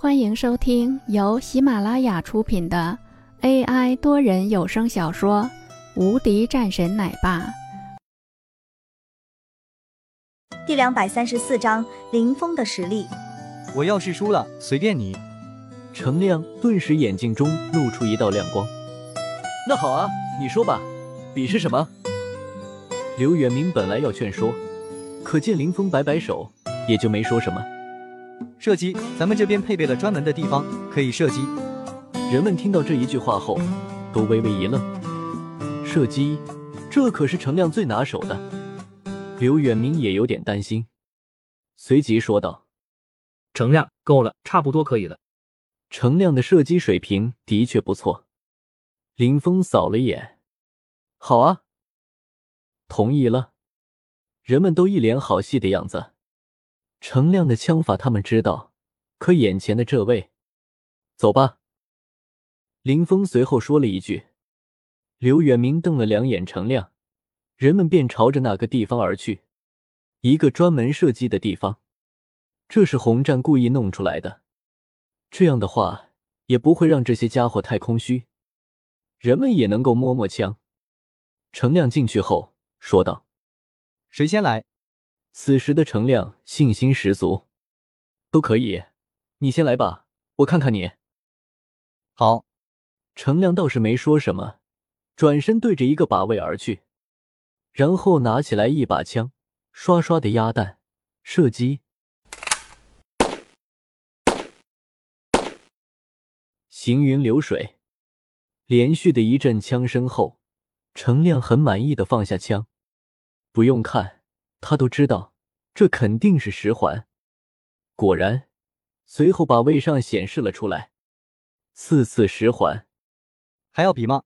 欢迎收听由喜马拉雅出品的 AI 多人有声小说《无敌战神奶爸》第两百三十四章林峰的实力。我要是输了，随便你。程亮顿时眼睛中露出一道亮光。那好啊，你说吧，比试什么？刘远明本来要劝说，可见林峰摆摆手，也就没说什么。射击，咱们这边配备了专门的地方可以射击。人们听到这一句话后，都微微一愣。射击，这可是程亮最拿手的。刘远明也有点担心，随即说道：“程亮，够了，差不多可以了。”程亮的射击水平的确不错。林峰扫了眼，好啊，同意了。人们都一脸好戏的样子。程亮的枪法他们知道，可眼前的这位，走吧。林峰随后说了一句。刘远明瞪了两眼程亮，人们便朝着那个地方而去，一个专门射击的地方。这是红战故意弄出来的，这样的话也不会让这些家伙太空虚，人们也能够摸摸枪。程亮进去后说道：“谁先来？”此时的程亮信心十足，都可以，你先来吧，我看看你。好，程亮倒是没说什么，转身对着一个靶位而去，然后拿起来一把枪，刷刷的压弹，射击。行云流水，连续的一阵枪声后，程亮很满意的放下枪，不用看。他都知道，这肯定是十环。果然，随后把位上显示了出来，四次十环。还要比吗？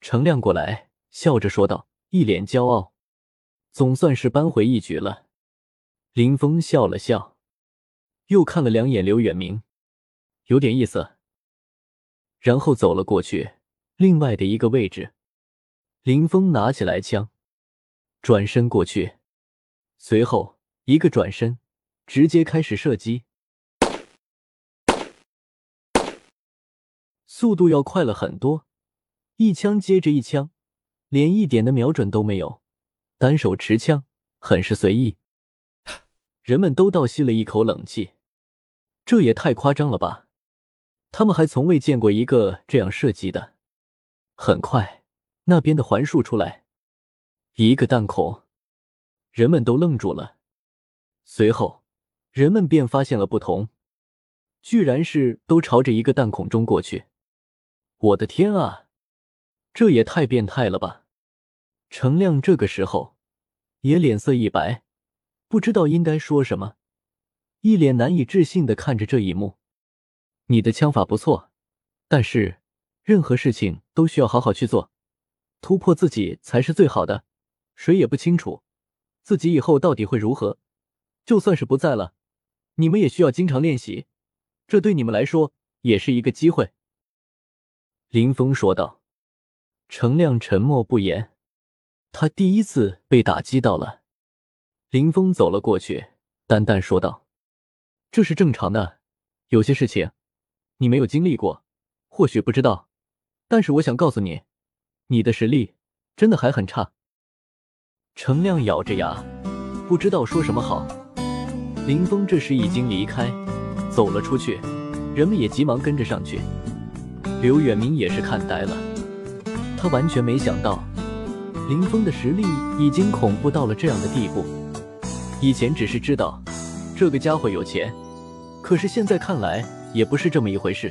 程亮过来，笑着说道，一脸骄傲。总算是扳回一局了。林峰笑了笑，又看了两眼刘远明，有点意思。然后走了过去，另外的一个位置。林峰拿起来枪，转身过去。随后，一个转身，直接开始射击，速度要快了很多，一枪接着一枪，连一点的瞄准都没有，单手持枪，很是随意。人们都倒吸了一口冷气，这也太夸张了吧！他们还从未见过一个这样射击的。很快，那边的环数出来，一个弹孔。人们都愣住了，随后人们便发现了不同，居然是都朝着一个弹孔中过去。我的天啊，这也太变态了吧！程亮这个时候也脸色一白，不知道应该说什么，一脸难以置信的看着这一幕。你的枪法不错，但是任何事情都需要好好去做，突破自己才是最好的。谁也不清楚。自己以后到底会如何？就算是不在了，你们也需要经常练习，这对你们来说也是一个机会。”林峰说道。程亮沉默不言，他第一次被打击到了。林峰走了过去，淡淡说道：“这是正常的，有些事情你没有经历过，或许不知道，但是我想告诉你，你的实力真的还很差。”程亮咬着牙，不知道说什么好。林峰这时已经离开，走了出去，人们也急忙跟着上去。刘远明也是看呆了，他完全没想到，林峰的实力已经恐怖到了这样的地步。以前只是知道这个家伙有钱，可是现在看来也不是这么一回事。